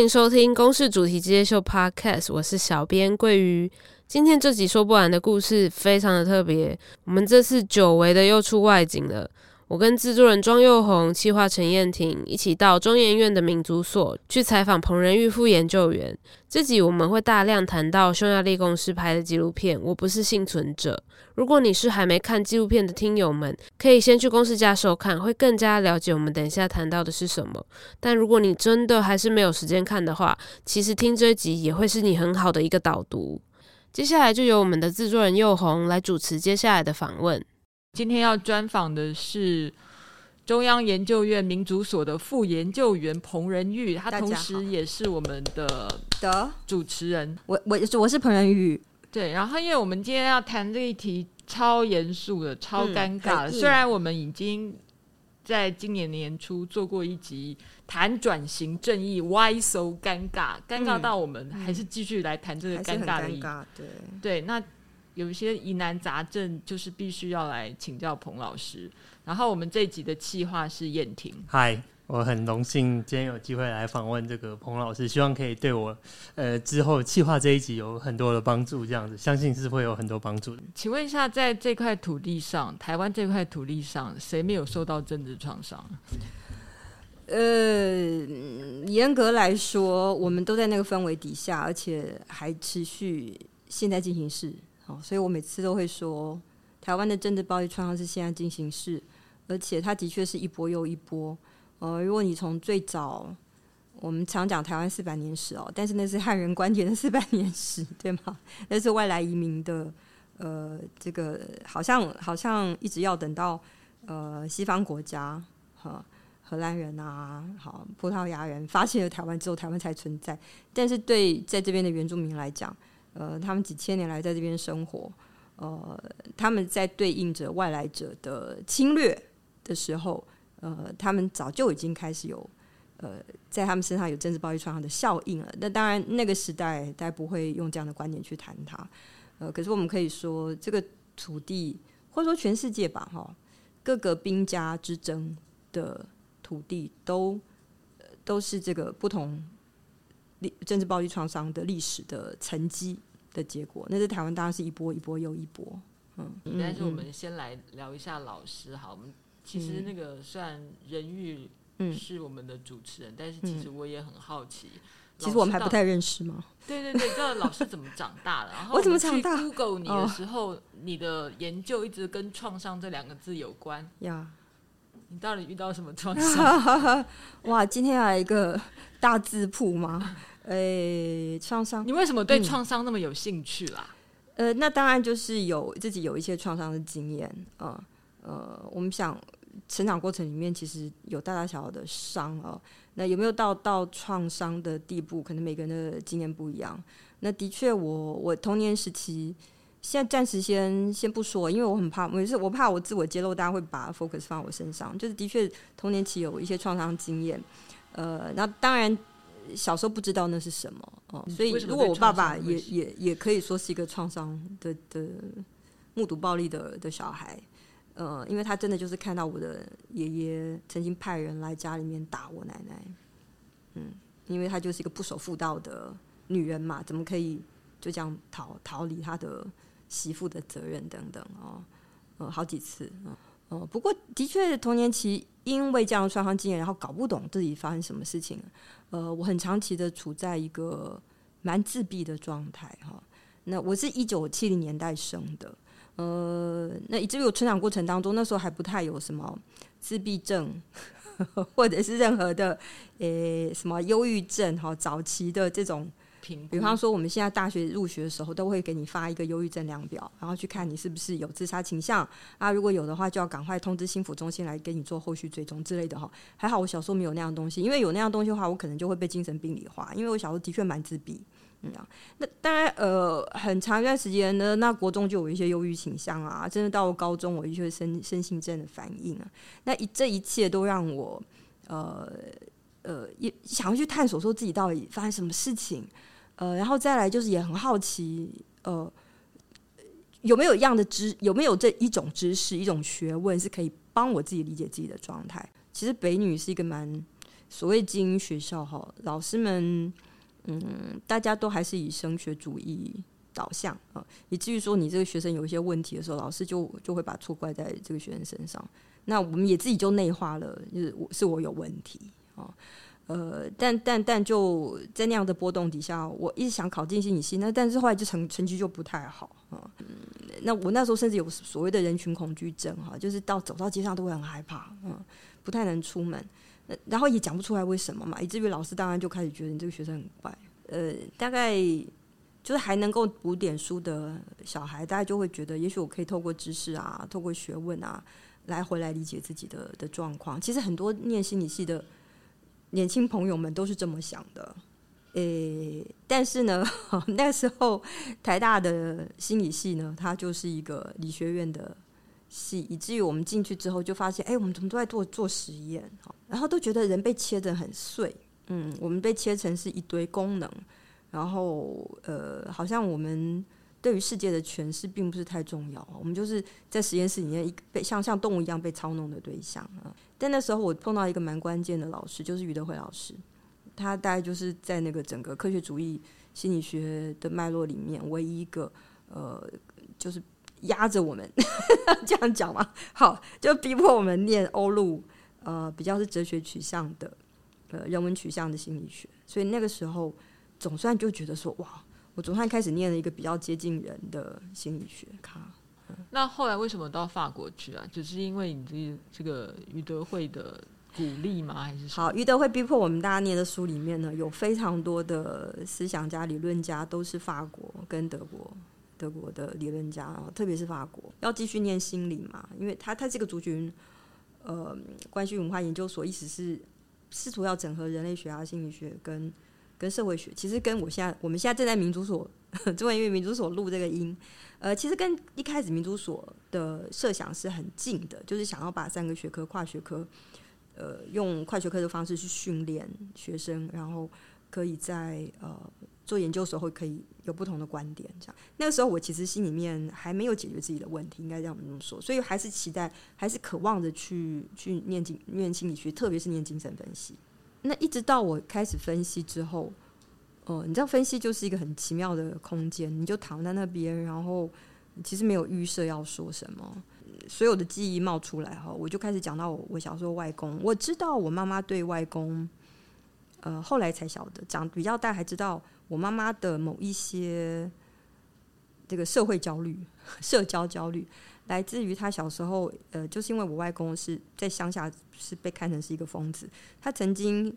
欢迎收听《公式主题之夜秀》Podcast，我是小编桂鱼。今天这集说不完的故事非常的特别，我们这次久违的又出外景了。我跟制作人庄又红、企划陈彦廷一起到中研院的民族所去采访彭仁玉副研究员。这集我们会大量谈到匈牙利公司拍的纪录片《我不是幸存者》。如果你是还没看纪录片的听友们，可以先去公司家收看，会更加了解我们等一下谈到的是什么。但如果你真的还是没有时间看的话，其实听这集也会是你很好的一个导读。接下来就由我们的制作人又红来主持接下来的访问。今天要专访的是中央研究院民族所的副研究员彭仁玉，他同时也是我们的的主持人。我我我是彭仁玉，对。然后，因为我们今天要谈这一题超严肃的、超尴尬的，嗯、虽然我们已经在今年年初做过一集谈转型正义，Why so 尴尬？尴尬到我们还是继续来谈这个尴尬的议题。嗯、对对，那。有一些疑难杂症，就是必须要来请教彭老师。然后我们这一集的企划是燕婷。嗨，我很荣幸今天有机会来访问这个彭老师，希望可以对我呃之后企划这一集有很多的帮助。这样子，相信是会有很多帮助的。请问一下，在这块土地上，台湾这块土地上，谁没有受到政治创伤？呃，严格来说，我们都在那个氛围底下，而且还持续现在进行式。所以我每次都会说，台湾的政治暴力创伤是现在进行式，而且它的确是一波又一波。呃，如果你从最早，我们常讲台湾四百年史哦，但是那是汉人观点的四百年史，对吗？那是外来移民的，呃，这个好像好像一直要等到呃西方国家和荷兰人啊，好葡萄牙人发现了台湾之后，台湾才存在。但是对在这边的原住民来讲，呃，他们几千年来在这边生活，呃，他们在对应着外来者的侵略的时候，呃，他们早就已经开始有，呃，在他们身上有政治暴力创伤的效应了。那当然，那个时代大家不会用这样的观点去谈它，呃，可是我们可以说，这个土地或者说全世界吧，哈，各个兵家之争的土地都都是这个不同。政治暴力创伤的历史的沉积的结果，那在台湾当然是一波一波又一波。嗯，但是我们先来聊一下老师好。我们其实那个虽然人玉是我们的主持人，嗯，但是其实我也很好奇，其实我们还不太认识吗？对对对，知道老师怎么长大的？然 后我怎么长大？Google 你的时候，哦，你的研究一直跟创伤这两个字有关呀。你到底遇到什么创伤？哇，今天要来一个大字铺吗？诶、欸，创伤，你为什么对创伤那么有兴趣啦？嗯、呃，那当然就是有自己有一些创伤的经验啊、呃。呃，我们想成长过程里面其实有大大小小的伤啊、呃。那有没有到到创伤的地步？可能每个人的经验不一样。那的确，我我童年时期，现在暂时先先不说，因为我很怕，我是我怕我自我揭露，大家会把 focus 放我身上。就是的确童年期有一些创伤经验。呃，那当然。小时候不知道那是什么哦，所以如果我爸爸也也也可以说是一个创伤的的目睹暴力的的小孩，呃，因为他真的就是看到我的爷爷曾经派人来家里面打我奶奶，嗯，因为他就是一个不守妇道的女人嘛，怎么可以就这样逃逃离他的媳妇的责任等等哦，呃，好几次哦，哦，不过的确童年期因为这样的创伤经验，然后搞不懂自己发生什么事情。呃，我很长期的处在一个蛮自闭的状态哈。那我是一九七零年代生的，呃，那以至于我成长过程当中，那时候还不太有什么自闭症，或者是任何的，诶，什么忧郁症哈，早期的这种。比方说，我们现在大学入学的时候，都会给你发一个忧郁症量表，然后去看你是不是有自杀倾向啊。如果有的话，就要赶快通知心辅中心来给你做后续追踪之类的哈。还好我小时候没有那样东西，因为有那样东西的话，我可能就会被精神病理化。因为我小时候的确蛮自闭，嗯，那当然呃，很长一段时间呢，那国中就有一些忧郁倾向啊，真的到了高中，我一些身身心症的反应啊。那一这一切都让我呃呃也想要去探索，说自己到底发生什么事情。呃，然后再来就是也很好奇，呃，有没有一样的知，有没有这一种知识、一种学问是可以帮我自己理解自己的状态？其实北女是一个蛮所谓精英学校哈，老师们嗯，大家都还是以升学主义导向啊，以至于说你这个学生有一些问题的时候，老师就就会把错怪在这个学生身上。那我们也自己就内化了，就是我是我有问题啊。呃，但但但就在那样的波动底下，我一直想考进心理系，那但是后来就成成绩就不太好啊。嗯，那我那时候甚至有所谓的人群恐惧症哈，就是到走到街上都会很害怕，嗯，不太能出门，然后也讲不出来为什么嘛，以至于老师当然就开始觉得你这个学生很怪。呃，大概就是还能够读点书的小孩，大家就会觉得，也许我可以透过知识啊，透过学问啊，来回来理解自己的的状况。其实很多念心理系的。年轻朋友们都是这么想的，诶、但是呢，那时候台大的心理系呢，它就是一个理学院的系，以至于我们进去之后就发现，哎、我们怎么都在做做实验，然后都觉得人被切得很碎，嗯，我们被切成是一堆功能，然后呃，好像我们。对于世界的诠释并不是太重要，我们就是在实验室里面一被像像动物一样被操弄的对象啊。但那时候我碰到一个蛮关键的老师，就是余德慧老师，他大概就是在那个整个科学主义心理学的脉络里面唯一一个呃，就是压着我们 这样讲嘛，好，就逼迫我们念欧陆呃比较是哲学取向的呃人文取向的心理学，所以那个时候总算就觉得说哇。我总算开始念了一个比较接近人的心理学。嗯、那后来为什么到法国去啊？只是因为你这这个余德惠的鼓励吗？还是好？余德惠逼迫我们大家念的书里面呢，有非常多的思想家、理论家都是法国跟德国德国的理论家，特别是法国要继续念心理嘛，因为他他这个族群，呃，关系文化研究所意思是试图要整合人类学啊、心理学跟。跟社会学其实跟我现在我们现在正在民族所中文音乐民族所录这个音，呃，其实跟一开始民族所的设想是很近的，就是想要把三个学科跨学科，呃，用跨学科的方式去训练学生，然后可以在呃做研究时候可以有不同的观点。这样那个时候我其实心里面还没有解决自己的问题，应该这样说，所以还是期待，还是渴望着去去念经念心理学，特别是念精神分析。那一直到我开始分析之后，呃，你知道分析就是一个很奇妙的空间，你就躺在那边，然后其实没有预设要说什么，所有的记忆冒出来哈，我就开始讲到我，我小时候外公，我知道我妈妈对外公，呃，后来才晓得，长比较大还知道我妈妈的某一些这个社会焦虑、社交焦虑。来自于他小时候，呃，就是因为我外公是在乡下，是被看成是一个疯子。他曾经，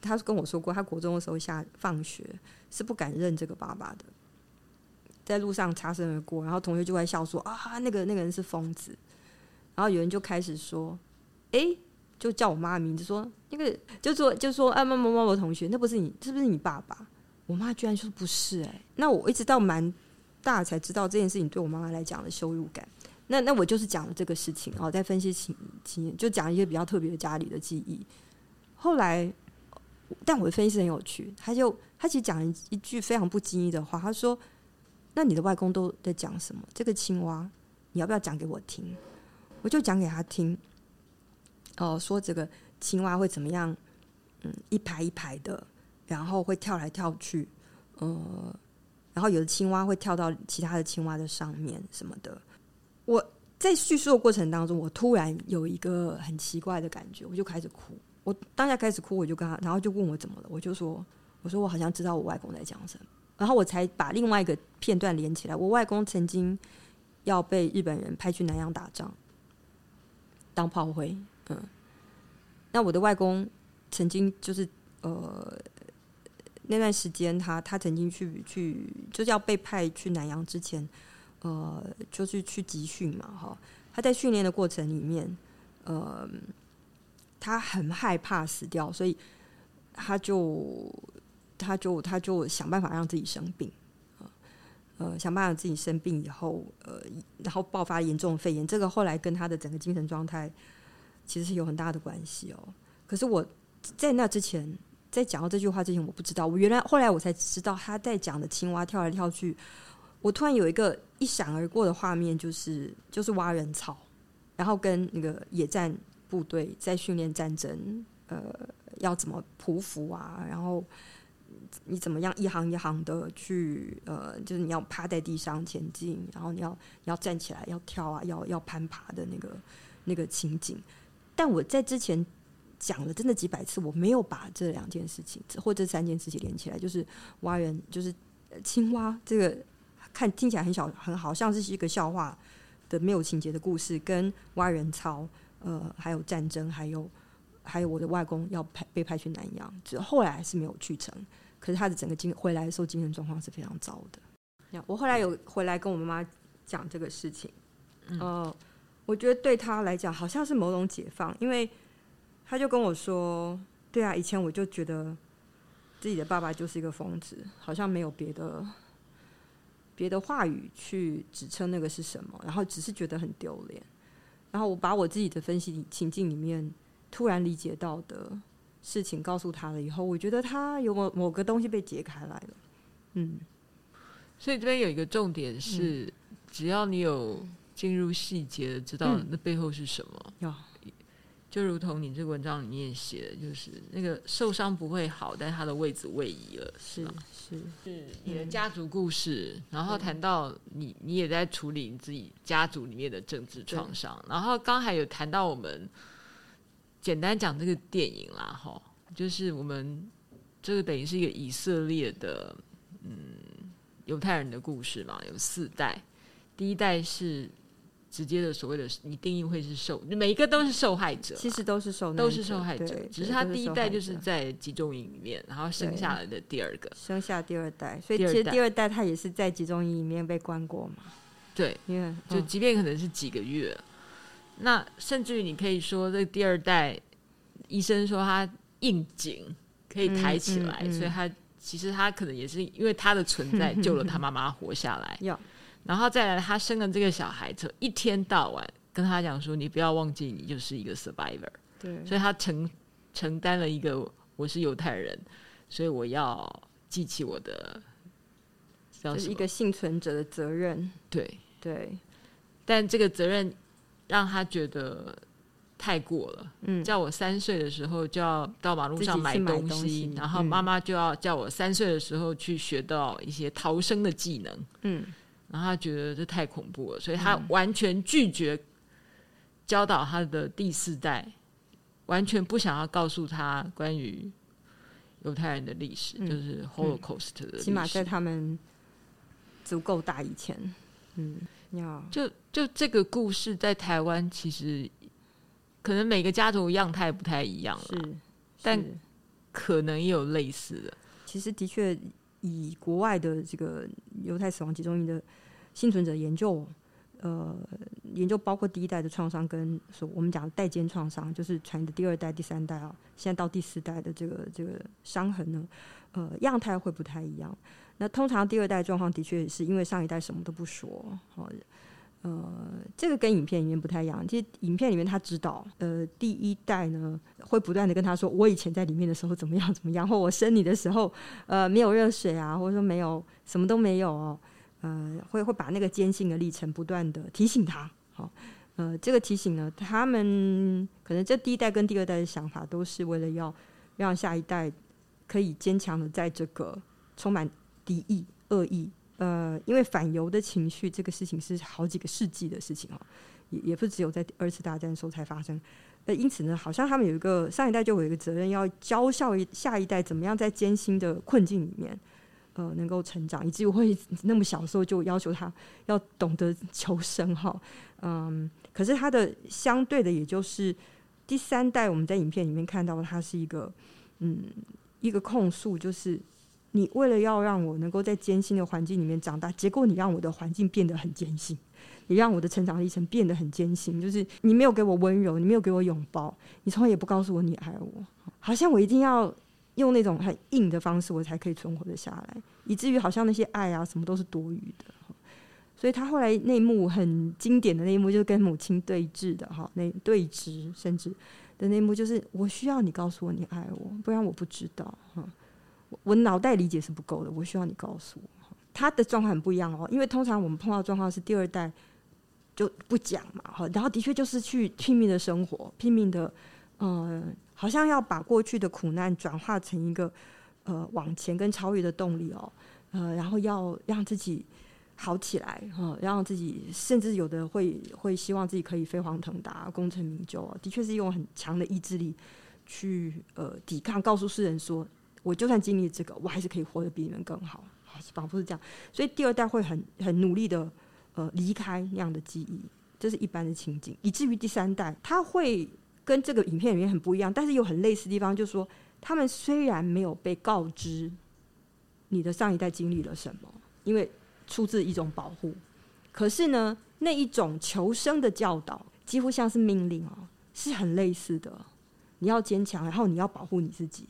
他跟我说过，他国中的时候下放学是不敢认这个爸爸的，在路上擦身而过，然后同学就会笑说啊，那个那个人是疯子。然后有人就开始说，哎，就叫我妈的名字，说那个就说就说啊，某某某某同学，那不是你，是不是你爸爸？我妈居然说不是，哎，那我一直到蛮大才知道这件事情对我妈妈来讲的羞辱感。那那我就是讲了这个事情，然后在分析情经验，就讲一些比较特别的家里的记忆。后来，但我的分析很有趣，他就他其实讲一句非常不经意的话，他说：“那你的外公都在讲什么？这个青蛙，你要不要讲给我听？”我就讲给他听。哦，说这个青蛙会怎么样？嗯，一排一排的，然后会跳来跳去，呃，然后有的青蛙会跳到其他的青蛙的上面什么的。我在叙述的过程当中，我突然有一个很奇怪的感觉，我就开始哭。我当下开始哭，我就跟他，然后就问我怎么了，我就说：“我说我好像知道我外公在讲什么。”然后我才把另外一个片段连起来。我外公曾经要被日本人派去南洋打仗，当炮灰。嗯，那我的外公曾经就是呃那段时间，他他曾经去去就是要被派去南洋之前。呃，就是去集训嘛，哈。他在训练的过程里面，呃，他很害怕死掉，所以他就他就他就想办法让自己生病啊，呃，想办法自己生病以后，呃，然后爆发严重肺炎。这个后来跟他的整个精神状态其实是有很大的关系哦。可是我在那之前，在讲到这句话之前，我不知道。我原来后来我才知道，他在讲的青蛙跳来跳去。我突然有一个一闪而过的画面，就是就是挖人草，然后跟那个野战部队在训练战争呃要怎么匍匐啊，然后你怎么样一行一行的去呃，就是你要趴在地上前进，然后你要你要站起来，要跳啊，要要攀爬的那个那个情景。但我在之前讲了真的几百次，我没有把这两件事情或这三件事情连起来，就是蛙人，就是青蛙这个。看听起来很小，很好像是一个笑话的没有情节的故事，跟蛙人操，呃，还有战争，还有还有我的外公要派被派去南洋，就后来还是没有去成。可是他的整个精回来的时候精神状况是非常糟的。我后来有回来跟我妈妈讲这个事情，呃，我觉得对他来讲好像是某种解放，因为他就跟我说：“对啊，以前我就觉得自己的爸爸就是一个疯子，好像没有别的。”别的话语去指称那个是什么，然后只是觉得很丢脸。然后我把我自己的分析情境里面突然理解到的事情告诉他了以后，我觉得他有某某个东西被解开来了。嗯，所以这边有一个重点是，嗯、只要你有进入细节知道那背后是什么。嗯就如同你这个文章里面写的，就是那个受伤不会好，但他的位置位移了，是是是。你的家族故事，嗯、然后谈到你，你也在处理你自己家族里面的政治创伤，然后刚还有谈到我们简单讲这个电影啦，哈，就是我们这个等于是一个以色列的嗯犹太人的故事嘛，有四代，第一代是。直接的所谓的你定义会是受，每一个都是受害者，其实都是受都是受害者，只是他第一代就是在集中营里面，然后生下来的第二个，生下第二代，所以其实第二代他也是在集中营里面被关过嘛，对，因为就即便可能是几个月，嗯、那甚至于你可以说这第二代医生说他应景可以抬起来，嗯嗯嗯、所以他其实他可能也是因为他的存在 救了他妈妈活下来。然后再来，他生了这个小孩，就一天到晚跟他讲说：“你不要忘记，你就是一个 survivor。”对，所以他承承担了一个我是犹太人，所以我要记起我的，就是一个幸存者的责任。对对，但这个责任让他觉得太过了。嗯，叫我三岁的时候就要到马路上买东西，买东西然后妈妈就要叫我三岁的时候去学到一些逃生的技能。嗯。然后他觉得这太恐怖了，所以他完全拒绝教导他的第四代，嗯、完全不想要告诉他关于犹太人的历史，嗯、就是 Holocaust 的历史。起码在他们足够大以前，嗯，要就就这个故事在台湾其实可能每个家族样态不太一样了，是，但可能也有类似的。其实的确。以国外的这个犹太死亡集中营的幸存者研究，呃，研究包括第一代的创伤跟所我们讲的代间创伤，就是传的第二代、第三代啊，现在到第四代的这个这个伤痕呢，呃，样态会不太一样。那通常第二代状况的确是因为上一代什么都不说，好。呃，这个跟影片里面不太一样。其实影片里面他知道，呃，第一代呢会不断的跟他说，我以前在里面的时候怎么样怎么样，或我生你的时候，呃，没有热水啊，或者说没有什么都没有哦，呃，会会把那个艰辛的历程不断的提醒他。好，呃，这个提醒呢，他们可能这第一代跟第二代的想法都是为了要让下一代可以坚强的在这个充满敌意、恶意。呃，因为反犹的情绪，这个事情是好几个世纪的事情哦，也也不只有在二次大战的时候才发生。呃，因此呢，好像他们有一个上一代就有一个责任，要教下一下一代怎么样在艰辛的困境里面，呃，能够成长，以至于会 那么小的时候就要求他要懂得求生哈。嗯，可是他的相对的，也就是第三代，我们在影片里面看到，他是一个嗯一个控诉，就是。你为了要让我能够在艰辛的环境里面长大，结果你让我的环境变得很艰辛，你让我的成长历程变得很艰辛。就是你没有给我温柔，你没有给我拥抱，你从来也不告诉我你爱我，好像我一定要用那种很硬的方式，我才可以存活得下来，以至于好像那些爱啊什么都是多余的。所以他后来那一幕很经典的那一幕，就是跟母亲对峙的哈，那对峙甚至的那一幕，就是我需要你告诉我你爱我，不然我不知道哈。我脑袋理解是不够的，我需要你告诉我。他的状况很不一样哦，因为通常我们碰到状况是第二代就不讲嘛，哈，然后的确就是去拼命的生活，拼命的，嗯、好像要把过去的苦难转化成一个呃往前跟超越的动力哦，呃，然后要让自己好起来哈，让自己甚至有的会会希望自己可以飞黄腾达、功成名就，的确是用很强的意志力去呃抵抗，告诉世人说，我就算经历这个，我还是可以活得比你们更好，仿佛是这样。所以第二代会很很努力的呃离开那样的记忆。这是一般的情景，以至于第三代他会跟这个影片里面很不一样，但是有很类似的地方，就是说他们虽然没有被告知你的上一代经历了什么，因为出自一种保护，可是呢，那一种求生的教导几乎像是命令哦，是很类似的。你要坚强，然后你要保护你自己，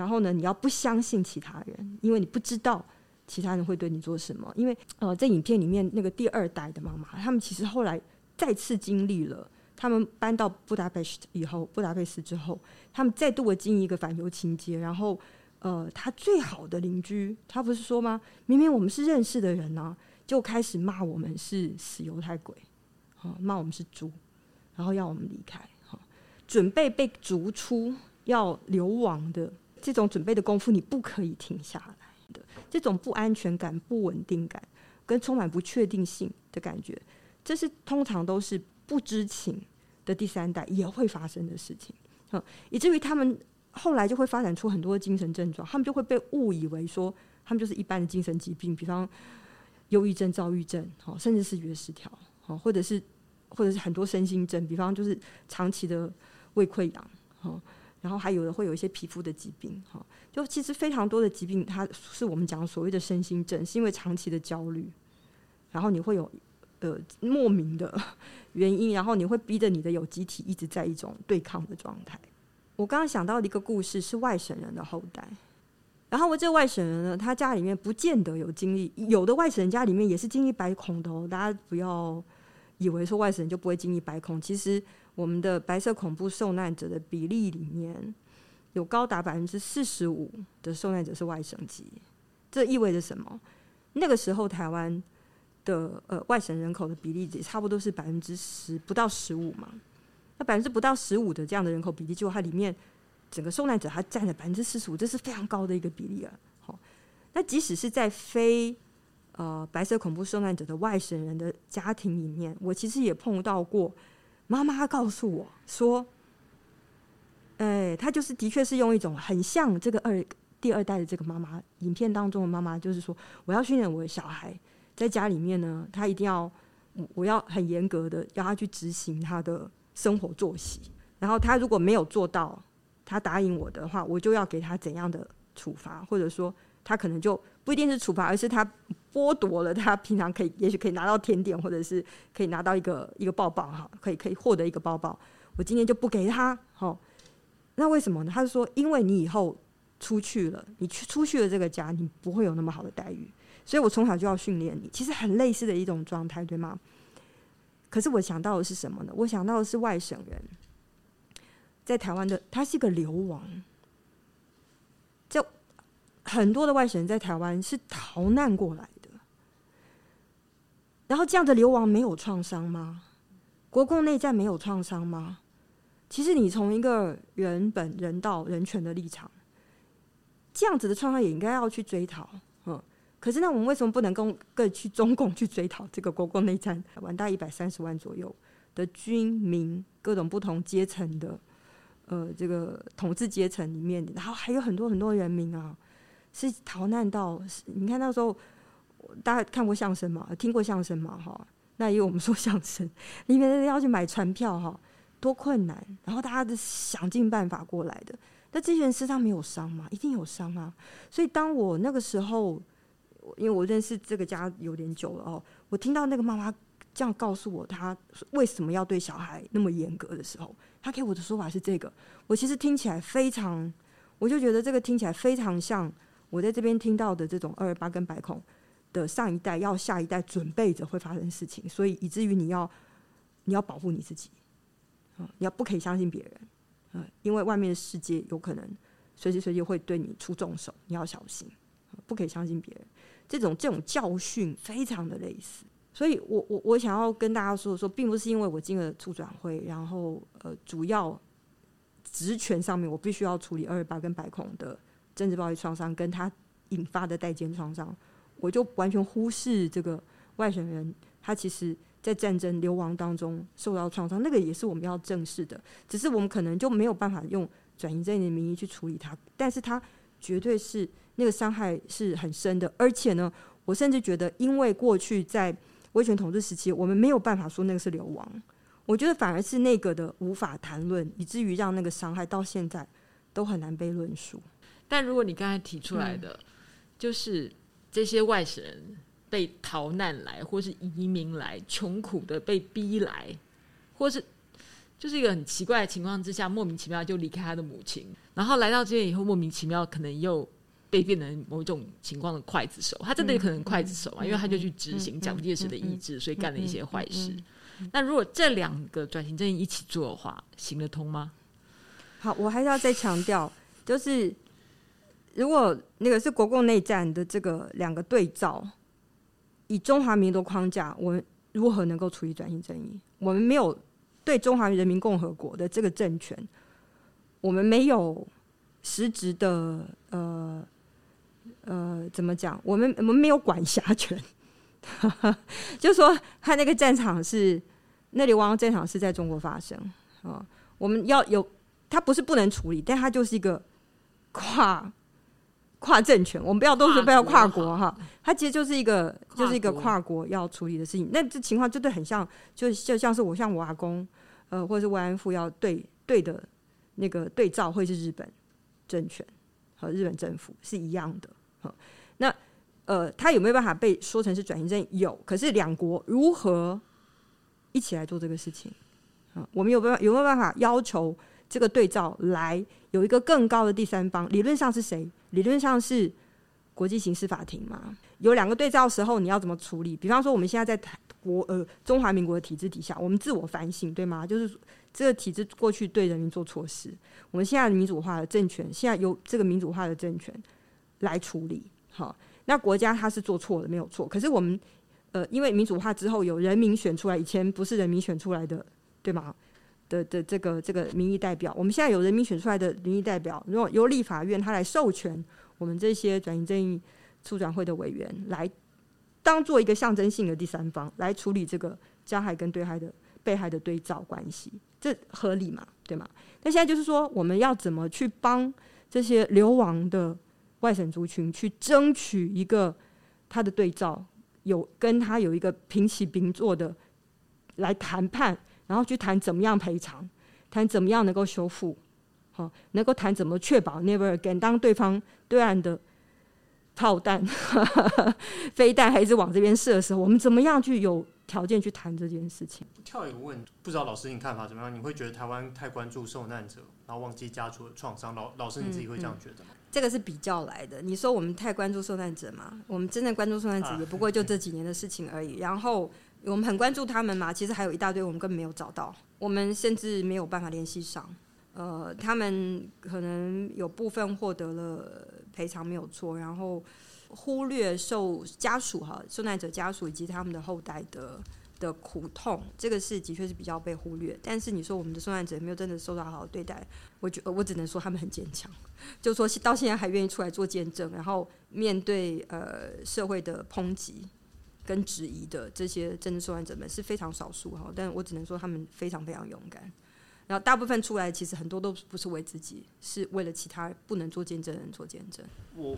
然后呢，你要不相信其他人，因为你不知道。其他人会对你做什么？因为呃，在影片里面那个第二代的妈妈，他们其实后来再次经历了，他们搬到布达佩斯以后，布达佩斯之后，他们再度的经历一个反犹情节。然后呃，他最好的邻居，他不是说吗？明明我们是认识的人呢、就开始骂我们是死犹太鬼，啊，骂我们是猪，然后要我们离开，哈，准备被逐出要流亡的这种准备的功夫，你不可以停下来。的这种不安全感、不稳定感，跟充满不确定性的感觉，这是通常都是不知情的第三代也会发生的事情。嗯，以至于他们后来就会发展出很多精神症状，他们就会被误以为说他们就是一般的精神疾病，比方忧郁症、躁郁症，哦，甚至是觉失调，哦，或者是或者是很多身心症，比方就是长期的胃溃疡，哦。然后还有的会有一些皮肤的疾病，哈，就其实非常多的疾病，它是我们讲所谓的身心症，是因为长期的焦虑，然后你会有呃莫名的 原因，然后你会逼着你的有机体一直在一种对抗的状态。我刚刚想到的一个故事是外省人的后代，然后我这个外省人呢，他家里面不见得有经历，有的外省人家里面也是经历百孔的哦，大家不要以为说外省人就不会经历百孔，其实。我们的白色恐怖受难者的比例里面，有高达百分之四十五的受难者是外省籍，这意味着什么？那个时候台湾的呃外省人口的比例也差不多是百分之十不到十五嘛，那百分之不到十五的这样的人口比例，就它里面整个受难者它占了百分之四十五，这是非常高的一个比例啊。好，那即使是在非呃白色恐怖受难者的外省人的家庭里面，我其实也碰到过。妈妈告诉我说：“哎，她就是的确是用一种很像这个二第二代的这个妈妈，影片当中的妈妈，就是说我要训练我的小孩，在家里面呢，他一定要我要很严格的要他去执行他的生活作息，然后他如果没有做到，他答应我的话，我就要给他怎样的处罚，或者说他可能就不一定是处罚，而是他。”剥夺了他平常可以，也许可以拿到甜点，或者是可以拿到一个一个抱抱哈，可以可以获得一个抱抱。我今天就不给他，好，那为什么呢？他说，因为你以后出去了，你去出去了这个家，你不会有那么好的待遇，所以我从小就要训练你。其实很类似的一种状态，对吗？可是我想到的是什么呢？我想到的是外省人，在台湾的，他是一个流亡。很多的外省人在台湾是逃难过来的。然后这样的流亡没有创伤吗？国共内战没有创伤吗？其实你从一个人本、人道、人权的立场，这样子的创伤也应该要去追讨。嗯，可是那我们为什么不能跟更去中共去追讨这个国共内战？完大一百三十万左右的军民各种不同阶层的，呃，这个统治阶层里面，然后还有很多很多人民啊，是逃难到，你看那时候。大家看过相声吗？听过相声吗？哈，那也有我们说相声里面要去买船票哈，多困难。然后大家都想尽办法过来的。那这些人身上没有伤吗？一定有伤啊。所以当我那个时候，因为我认识这个家有点久了哦，我听到那个妈妈这样告诉我，她为什么要对小孩那么严格的时候，她给我的说法是这个。我其实听起来非常，我就觉得这个听起来非常像我在这边听到的这种二二八跟白孔。的上一代要下一代准备着会发生事情，所以以至于你要你要保护你自己，啊，你要不可以相信别人，嗯，因为外面的世界有可能随时随地会对你出重手，你要小心，不可以相信别人。这种这种教训非常的类似，所以我我我想要跟大家说说，并不是因为我进了促转会，然后呃，主要职权上面，我必须要处理二二八跟白孔的政治暴力创伤，跟他引发的代间创伤，我就完全忽视这个外省人，他其实在战争流亡当中受到创伤，那个也是我们要正视的。只是我们可能就没有办法用转移正义的名义去处理他，但是他绝对是那个伤害是很深的，而且呢，我甚至觉得，因为过去在威权统治时期，我们没有办法说那个是流亡。我觉得反而是那个的无法谈论，以至于让那个伤害到现在都很难被论述。但如果你刚才提出来的，嗯、就是这些外省人被逃难来，或是移民来，穷苦的被逼来，或是就是一个很奇怪的情况之下，莫名其妙就离开他的母亲，然后来到这边以后，莫名其妙可能又被变成某种情况的刽子手。他真的有可能刽子手啊，嗯、因为他就去执行蒋介石的意志，所以干了一些坏事。那如果这两个转型正义一起做的话，行得通吗？好，我还是要再强调，就是如果那个是国共内战的这个两个对照，以中华民族框架，我们如何能够处理转型正义？我们没有对中华人民共和国的这个政权，我们没有实质的呃呃，怎么讲？我们我们没有管辖权。就说他那个战场是那流亡战场是在中国发生啊，我们要有他不是不能处理，但他就是一个跨跨政权，我们不要都说不要跨国哈，它其实就是一个就是一个跨国要处理的事情。那这情况真的很像，就就像是我像我阿公呃，或者是慰安妇要对对的那个对照会是日本政权和日本政府是一样的哈，那。呃，他有没有办法被说成是转型正义？有，可是两国如何一起来做这个事情？啊，我们有办法有没有办法要求这个对照来有一个更高的第三方？理论上是谁？理论上是国际刑事法庭嘛？有两个对照时候，你要怎么处理？比方说，我们现在在台国呃中华民国的体制底下，我们自我反省对吗？就是这个体制过去对人民做错事，我们现在民主化的政权，现在由这个民主化的政权来处理，好。那国家它是做错了，没有错。可是我们，呃，因为民主化之后有人民选出来，以前不是人民选出来的，对吗？的的这个这个民意代表，我们现在有人民选出来的民意代表，如果由立法院他来授权我们这些转型正义促转会的委员来当做一个象征性的第三方来处理这个加害跟对害的被害的对照关系，这合理嘛？对吗？那现在就是说，我们要怎么去帮这些流亡的？外省族群去争取一个他的对照，有跟他有一个平起平坐的来谈判，然后去谈怎么样赔偿，谈怎么样能够修复，好，能够谈怎么确保 never again，当对方对岸的炮弹、飞弹还是往这边射的时候，我们怎么样去有条件去谈这件事情？跳一个问，不知道老师你看法怎么样？你会觉得台湾太关注受难者，然后忘记家属的创伤？老老师你自己会这样觉得吗？嗯嗯这个是比较来的。你说我们太关注受难者嘛？我们真正关注受难者也不过就这几年的事情而已。然后我们很关注他们嘛？其实还有一大堆我们根本没有找到，我们甚至没有办法联系上。呃，他们可能有部分获得了赔偿没有错，然后忽略受家属哈受难者家属以及他们的后代的。的苦痛，这个是的确是比较被忽略。但是你说我们的受难者没有真的受到好好对待？我觉我只能说他们很坚强，就说到现在还愿意出来做见证，然后面对呃社会的抨击跟质疑的这些真的受难者们是非常少数哈。但我只能说他们非常非常勇敢。然后大部分出来其实很多都不是为自己，是为了其他不能做见证的人做见证。我。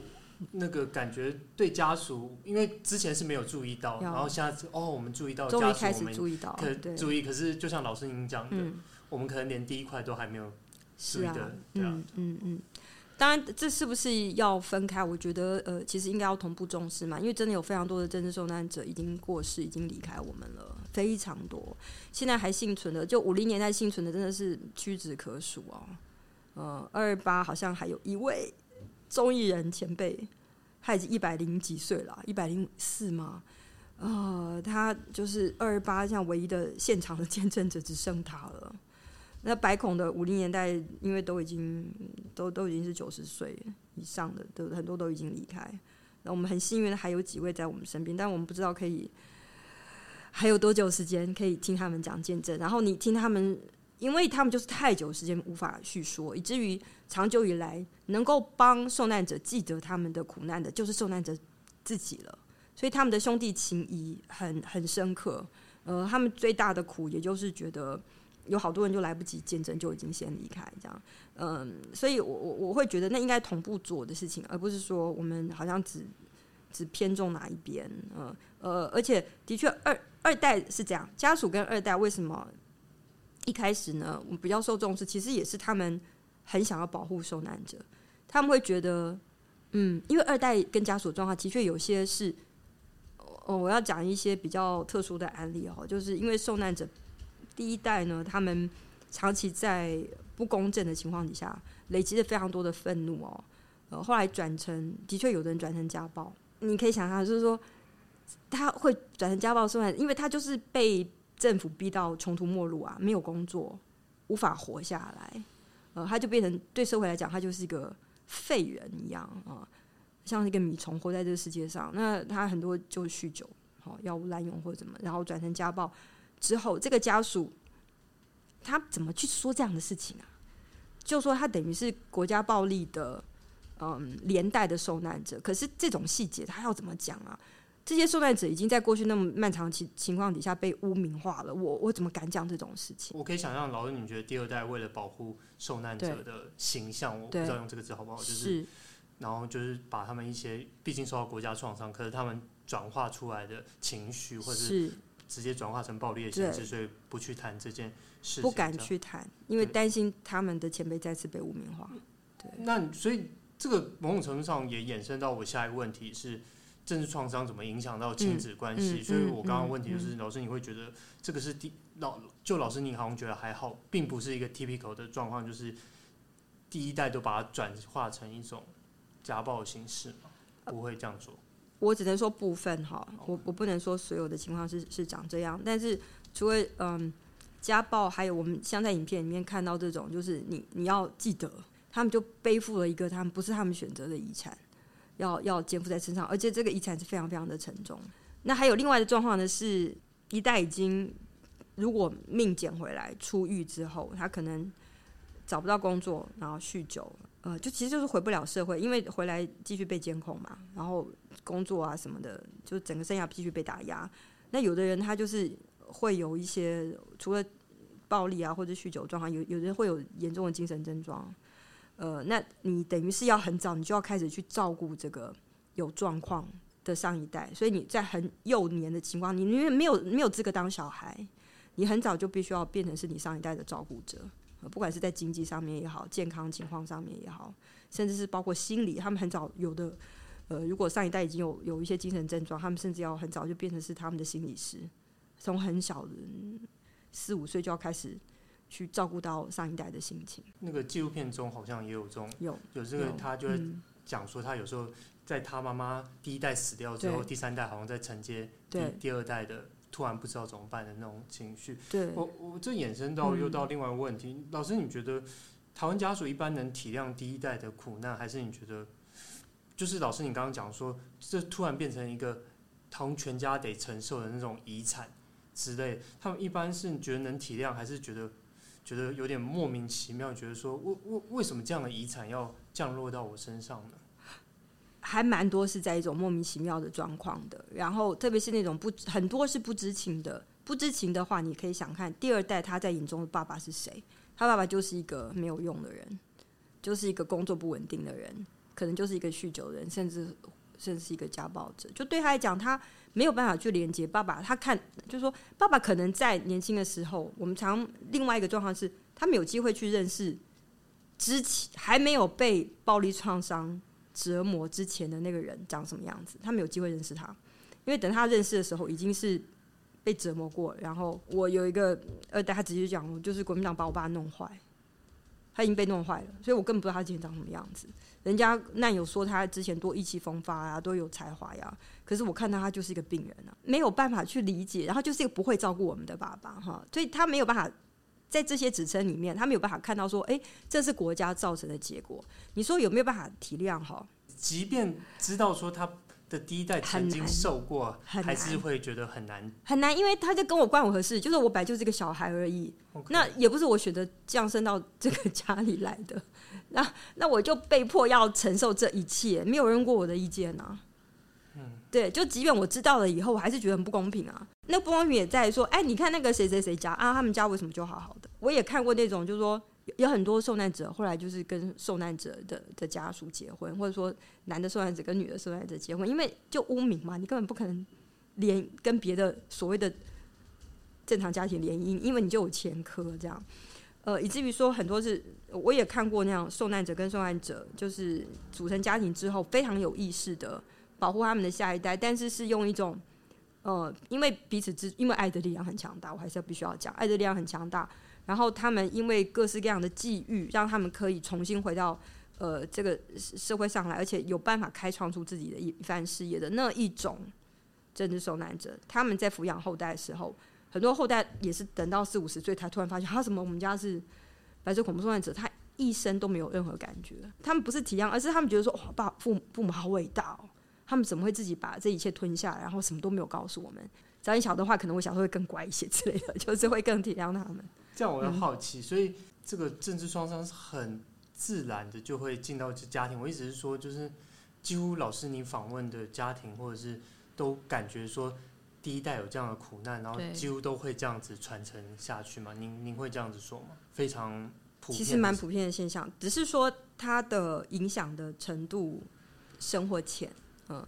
那个感觉对家属，因为之前是没有注意到，然后现在哦，我们注意到家属，开始注意到，可注意。可是就像老师您讲的，嗯、我们可能连第一块都还没有注意的，啊、对啊，嗯嗯嗯。当然，这是不是要分开？我觉得呃，其实应该要同步重视嘛，因为真的有非常多的政治受难者已经过世，已经离开我们了，非常多。现在还幸存的，就五零年代幸存的，真的是屈指可数哦。呃，二二八好像还有一位。综艺人前辈，他已经一百零几岁了，一百零四吗？呃，他就是二二八，像唯一的现场的见证者，只剩他了。那白孔的五零年代，因为都已经都都已经是九十岁以上的，都很多都已经离开。那我们很幸运的还有几位在我们身边，但我们不知道可以还有多久时间可以听他们讲见证。然后你听他们因为他们就是太久时间无法叙说，以至于长久以来能够帮受难者记得他们的苦难的，就是受难者自己了。所以他们的兄弟情谊很很深刻。呃，他们最大的苦，也就是觉得有好多人就来不及见证，就已经先离开这样。嗯，所以我我我会觉得那应该同步做的事情，而不是说我们好像只只偏重哪一边。嗯呃，而且的确二二代是这样，家属跟二代为什么一开始呢？我们比较受重视，其实也是他们很想要保护受难者，他们会觉得，嗯，因为二代跟家属状况的确有些是。哦，我要讲一些比较特殊的案例哦，就是因为受难者第一代呢，他们长期在不公正的情况底下，累积了非常多的愤怒哦。呃，后来转成，的确有的人转成家暴。你可以想象，就是说他会转成家暴受害，因为他就是被政府逼到穷途末路啊，没有工作，无法活下来。呃，他就变成对社会来讲，他就是一个废人一样啊。呃像一个米虫活在这个世界上，那他很多就酗酒、好药物滥用或者怎么，然后转成家暴之后，这个家属他怎么去说这样的事情啊？就说他等于是国家暴力的嗯连带的受难者，可是这种细节他要怎么讲啊？这些受难者已经在过去那么漫长情情况底下被污名化了，我我怎么敢讲这种事情？我可以想象，老师，你觉得第二代为了保护受难者的形象，我不知道用这个字好不好？就是。是然后就是把他们一些毕竟受到国家创伤，可是他们转化出来的情绪，或者是直接转化成暴力的形式，所以不去谈这件事，不敢去谈，因为担心他们的前辈再次被污名化。对，那所以这个某种程度上也衍生到我下一个问题是，政治创伤怎么影响到亲子关系？嗯嗯、所以我刚刚问题就是，老师你会觉得这个是第老就老师你好像觉得还好，并不是一个 typical 的状况，就是第一代都把它转化成一种。家暴的形式吗？不会这样做。我只能说部分哈，我我不能说所有的情况是是长这样。但是除了嗯家暴，还有我们像在影片里面看到这种，就是你你要记得，他们就背负了一个他们不是他们选择的遗产，要要肩负在身上，而且这个遗产是非常非常的沉重。那还有另外的状况呢，是一代已经如果命捡回来出狱之后，他可能找不到工作，然后酗酒。呃，就其实就是回不了社会，因为回来继续被监控嘛，然后工作啊什么的，就整个生涯继续被打压。那有的人他就是会有一些除了暴力啊或者酗酒状况，有有人会有严重的精神症状。呃，那你等于是要很早，你就要开始去照顾这个有状况的上一代，所以你在很幼年的情况，你因为没有没有资格当小孩，你很早就必须要变成是你上一代的照顾者。不管是在经济上面也好，健康情况上面也好，甚至是包括心理，他们很早有的，呃，如果上一代已经有有一些精神症状，他们甚至要很早就变成是他们的心理师，从很小的四五岁就要开始去照顾到上一代的心情。那个纪录片中好像也有这种，有有这个，他就会讲说，他有时候在他妈妈第一代死掉之后，第三代好像在承接第对第二代的。突然不知道怎么办的那种情绪，对，我我这衍生到又到另外一个问题，嗯、老师，你觉得台湾家属一般能体谅第一代的苦难，还是你觉得就是老师你刚刚讲说，这突然变成一个他们全家得承受的那种遗产之类，他们一般是觉得能体谅，还是觉得觉得有点莫名其妙，觉得说为为为什么这样的遗产要降落到我身上呢？还蛮多是在一种莫名其妙的状况的，然后特别是那种不很多是不知情的，不知情的话，你可以想看第二代他在眼中的爸爸是谁？他爸爸就是一个没有用的人，就是一个工作不稳定的人，可能就是一个酗酒人，甚至甚至是一个家暴者。就对他来讲，他没有办法去连接爸爸。他看就是说，爸爸可能在年轻的时候，我们常另外一个状况是，他没有机会去认识之前还没有被暴力创伤。折磨之前的那个人长什么样子？他没有机会认识他，因为等他认识的时候，已经是被折磨过。然后我有一个二代，他直接讲，就是国民党把我爸弄坏，他已经被弄坏了，所以我根本不知道他之前长什么样子。人家难有说他之前多意气风发啊，多有才华呀，可是我看到他就是一个病人啊，没有办法去理解，然后就是一个不会照顾我们的爸爸哈，所以他没有办法。在这些职称里面，他没有办法看到说，哎，这是国家造成的结果。你说有没有办法体谅哈？即便知道说他的第一代曾经受过，还是会觉得很难很难，因为他就跟我关我何事？就是我本来就是个小孩而已.那也不是我选择降生到这个家里来的，那那我就被迫要承受这一切，没有人过我的意见啊。对，就即便我知道了以后，我还是觉得很不公平啊。那不公平也在说，哎，你看那个谁谁谁家啊，他们家为什么就好好的？我也看过那种，就是说。有很多受难者后来就是跟受难者的的家属结婚，或者说男的受难者跟女的受难者结婚，因为就污名嘛，你根本不可能连跟别的所谓的正常家庭联姻，因为你就有前科这样。呃，以至于说很多是，我也看过那样受难者跟受难者就是组成家庭之后非常有意识的保护他们的下一代，但是是用一种呃，因为彼此之因为爱的力量很强大，我还是要必须要讲，爱的力量很强大。然后他们因为各式各样的际遇，让他们可以重新回到呃这个社会上来，而且有办法开创出自己的一一番事业的那一种政治受难者，他们在抚养后代的时候，很多后代也是等到四五十岁才突然发现，他什么我们家是白色恐怖受难者，他一生都没有任何感觉。他们不是体谅，而是他们觉得说，哇，爸父母父母好伟大哦，他们怎么会自己把这一切吞下来，然后什么都没有告诉我们？早点晓得的话，可能我小时候会更乖一些之类的，就是会更体谅他们。这样我很好奇，所以这个政治创伤是很自然的就会进到家庭。我意思是说，就是几乎老师你访问的家庭，或者是都感觉说第一代有这样的苦难，然后几乎都会这样子传承下去吗？您您会这样子说吗？非常普遍，其实蛮普遍的现象，只是说它的影响的程度深或浅，嗯，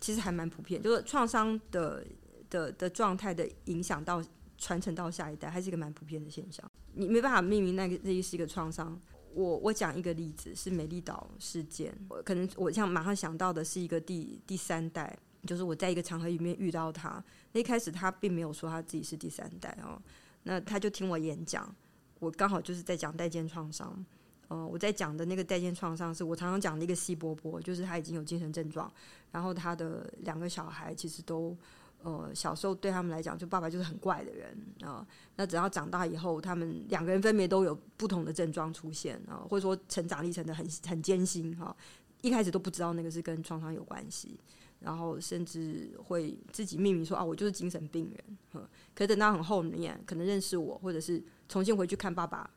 其实还蛮普遍，就是创伤的的的状态的影响到。传承到下一代还是一个蛮普遍的现象。你没办法命名那个那是一个创伤。我我讲一个例子是美丽岛事件。可能我像马上想到的是一个第第三代，就是我在一个场合里面遇到他。那一开始他并没有说他自己是第三代哦，那他就听我演讲。我刚好就是在讲代间创伤。呃，我在讲的那个代间创伤是我常常讲的一个西波波，就是他已经有精神症状，然后他的两个小孩其实都。呃，小时候对他们来讲，就爸爸就是很怪的人啊、那只要长大以后，他们两个人分别都有不同的症状出现啊、或者说成长历程的很很艰辛哈、一开始都不知道那个是跟创伤有关系，然后甚至会自己命名说啊，我就是精神病人。呃、可是等到很后面，可能认识我，或者是重新回去看爸爸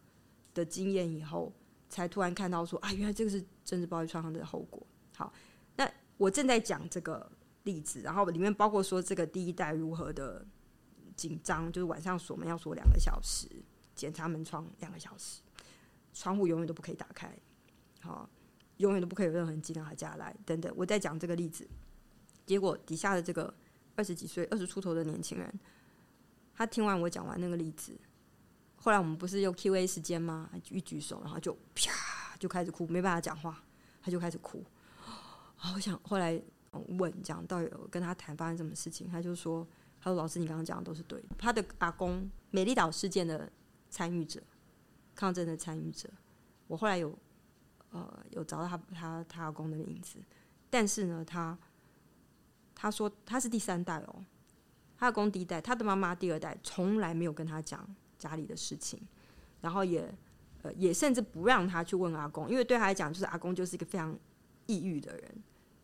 的经验以后，才突然看到说啊，原来这个是政治暴力创伤的后果。好，那我正在讲这个。例子，然后里面包括说这个第一代如何的紧张，就是晚上锁门要锁两个小时，检查门窗两个小时，窗户永远都不可以打开，好，永远都不可以有任何人进到他家来，等等。我在讲这个例子，结果底下的这个二十几岁、二十出头的年轻人，他听完我讲完那个例子，后来我们不是有 Q&A 时间吗？一举手，然后就啪就开始哭，没办法讲话，他就开始哭。好，我想后来。问讲到有跟他谈发生什么事情，他就说：“他说老师，你刚刚讲的都是对的。他的阿公美丽岛事件的参与者，抗争的参与者，我后来有呃有找到他他他阿公的名字，但是呢，他他说他是第三代哦，他阿公第一代，他的妈妈第二代，从来没有跟他讲家里的事情，然后也呃也甚至不让他去问阿公，因为对他来讲，就是阿公就是一个非常抑郁的人。”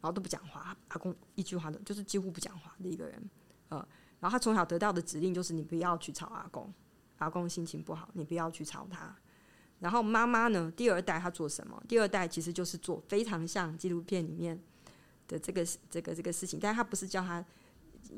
然后都不讲话，阿公一句话的，就是几乎不讲话的一个人，呃，然后他从小得到的指令就是你不要去吵阿公，阿公心情不好，你不要去吵他。然后妈妈呢，第二代他做什么？第二代其实就是做非常像纪录片里面的这个这个这个事情，但是他不是叫他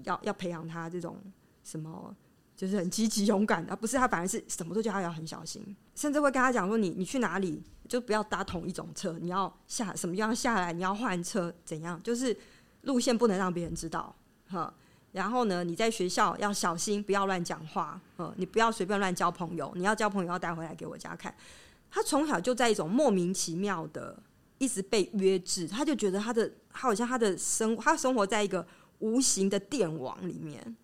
要要培养他这种什么。就是很积极勇敢，而不是他反而是什么都叫他要很小心，甚至会跟他讲说你：“你去哪里就不要搭同一种车，你要下什么地方下来，你要换车怎样？就是路线不能让别人知道，哈。然后呢，你在学校要小心，不要乱讲话，呃，你不要随便乱交朋友，你要交朋友要带回来给我家看。他从小就在一种莫名其妙的一直被约制，他就觉得他的他好像他的生他生活在一个无形的电网里面。”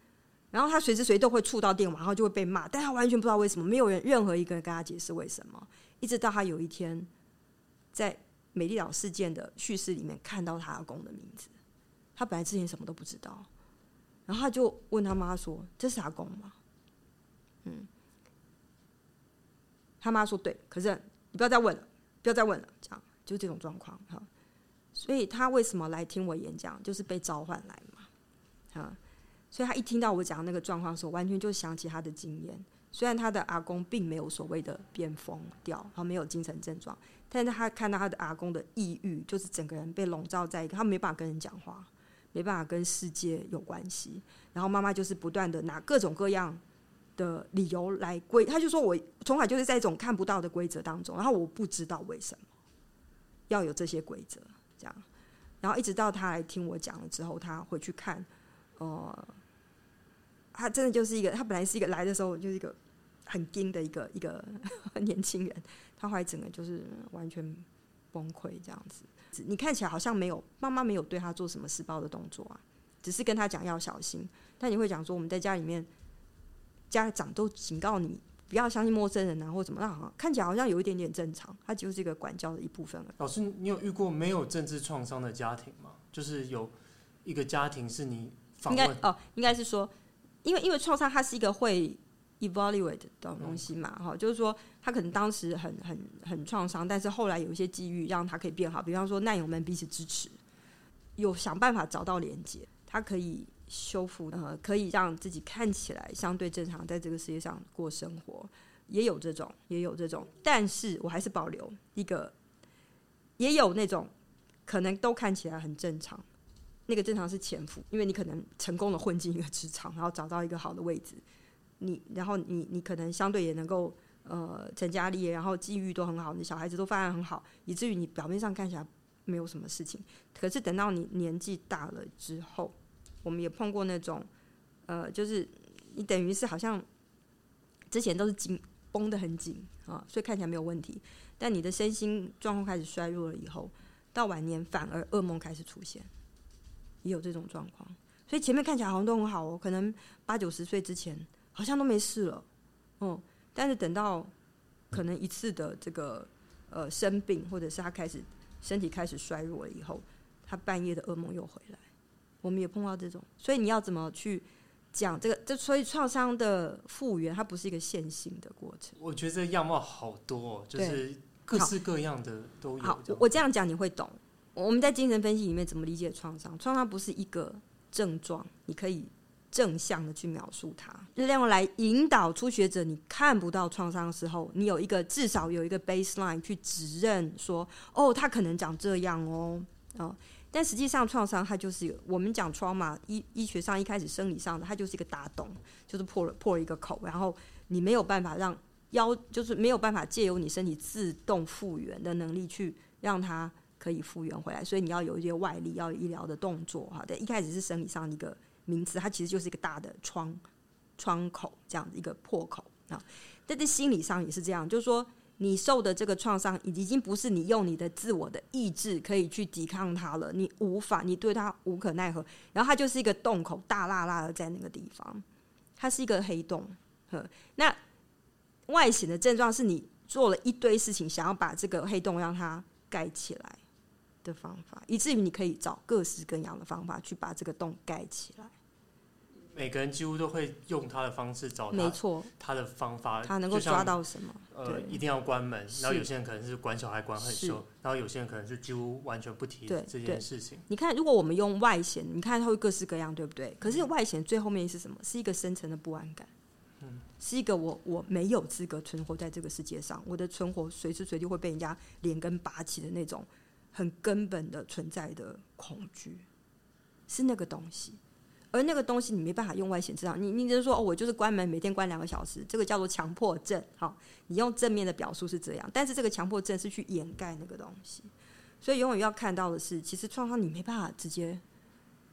然后他随时随地都会触到电网，然后就会被骂，但他完全不知道为什么，没有人任何一个人跟他解释为什么。一直到他有一天，在美丽岛事件的叙事里面看到他阿公的名字，他本来之前什么都不知道，然后他就问他妈说：“这是阿公吗？”嗯，他妈说：“对。”可是你不要再问了，不要再问了，这样就这种状况哈。所以他为什么来听我演讲，就是被召唤来嘛，哈，所以他一听到我讲那个状况的时候，完全就想起他的经验。虽然他的阿公并没有所谓的变疯掉，他没有精神症状，但是他看到他的阿公的抑郁，就是整个人被笼罩在一个，他没办法跟人讲话，没办法跟世界有关系。然后妈妈就是不断的拿各种各样的理由来规，他就说我从小就是在一种看不到的规则当中，然后我不知道为什么要有这些规则，这样，然后一直到他来听我讲了之后，他回去看，呃，他真的就是一个，他本来是一个来的时候就是一个。很硬的一个 一个年轻人，他后来整个就是完全崩溃这样子。你看起来好像没有妈妈没有对他做什么施暴的动作啊，只是跟他讲要小心。但你会讲说我们在家里面，家长都警告你不要相信陌生人啊，或怎么样，看起来好像有一点点正常，他就是一个管教的一部分。老师，你有遇过没有政治创伤的家庭吗？就是有一个家庭是你，应该哦，应该是说，因为因为创伤它是一个会。evaluate 的东西嘛，哈、嗯，就是说他可能当时很很很创伤，但是后来有一些机遇让他可以变好，比方说难友们彼此支持，有想办法找到连接，他可以修复，呃，可以让自己看起来相对正常，在这个世界上过生活，也有这种，也有这种，但是我还是保留一个，也有那种可能都看起来很正常，那个正常是潜伏，因为你可能成功的混进一个职场，然后找到一个好的位置。你然后你你可能相对也能够呃成家立业，然后机遇都很好，你小孩子都发展很好，以至于你表面上看起来没有什么事情。可是等到你年纪大了之后，我们也碰过那种呃，就是你等于是好像之前都是紧绷得很紧啊，所以看起来没有问题。但你的身心状况开始衰弱了以后，到晚年反而噩梦开始出现，也有这种状况。所以前面看起来好像都很好哦，可能八九十岁之前。好像都没事了，嗯，但是等到可能一次的这个呃生病，或者是他开始身体开始衰弱了以后，他半夜的噩梦又回来，我们也碰到这种，所以你要怎么去讲这个？这所以创伤的复原，它不是一个线性的过程。我觉得这样貌好多，就是各式各样的都有。我这样讲你会懂。我们在精神分析里面怎么理解创伤？创伤不是一个症状，你可以。正向的去描述它，就这样来引导初学者。你看不到创伤的时候，你有一个至少有一个 baseline 去指认说，哦，他可能长这样哦，哦，但实际上创伤它就是我们讲 trauma 医医学上一开始生理上的，它就是一个大洞，就是破了破了一个口，然后你没有办法让腰，就是没有办法借由你身体自动复原的能力去让它可以复原回来，所以你要有一些外力，要医疗的动作哈。对，一开始是生理上一个。名词，它其实就是一个大的窗窗口，这样的一个破口啊。但在心理上也是这样，就是说你受的这个创伤，已经不是你用你的自我的意志可以去抵抗它了，你无法，你对它无可奈何。然后它就是一个洞口，大辣辣的在那个地方，它是一个黑洞。呵，那外显的症状是你做了一堆事情，想要把这个黑洞让它盖起来的方法，以至于你可以找各式各样的方法去把这个洞盖起来。每个人几乎都会用他的方式找他，没错，他的方法，他能够抓到什么？呃，一定要关门，然后有些人可能是管小孩管很凶，然后有些人可能是几乎完全不提这件事情。你看，如果我们用外显，你看它会各式各样，对不对？可是外显最后面是什么？是一个深层的不安感，嗯，是一个我我没有资格存活在这个世界上，我的存活随时随地会被人家连根拔起的那种很根本的存在的恐惧，是那个东西。而那个东西你没办法用外显治疗，你你就是说哦，我就是关门，每天关两个小时，这个叫做强迫症。好，你用正面的表述是这样，但是这个强迫症是去掩盖那个东西，所以永远要看到的是，其实创伤你没办法直接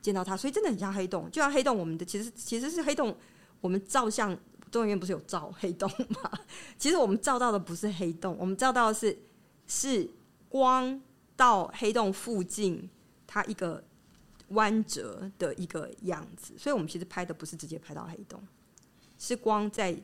见到它，所以真的很像黑洞，就像黑洞，我们的其实其实是黑洞，我们照相中医院不是有照黑洞吗？其实我们照到的不是黑洞，我们照到的是是光到黑洞附近，它一个。弯折的一个样子，所以我们其实拍的不是直接拍到黑洞，是光在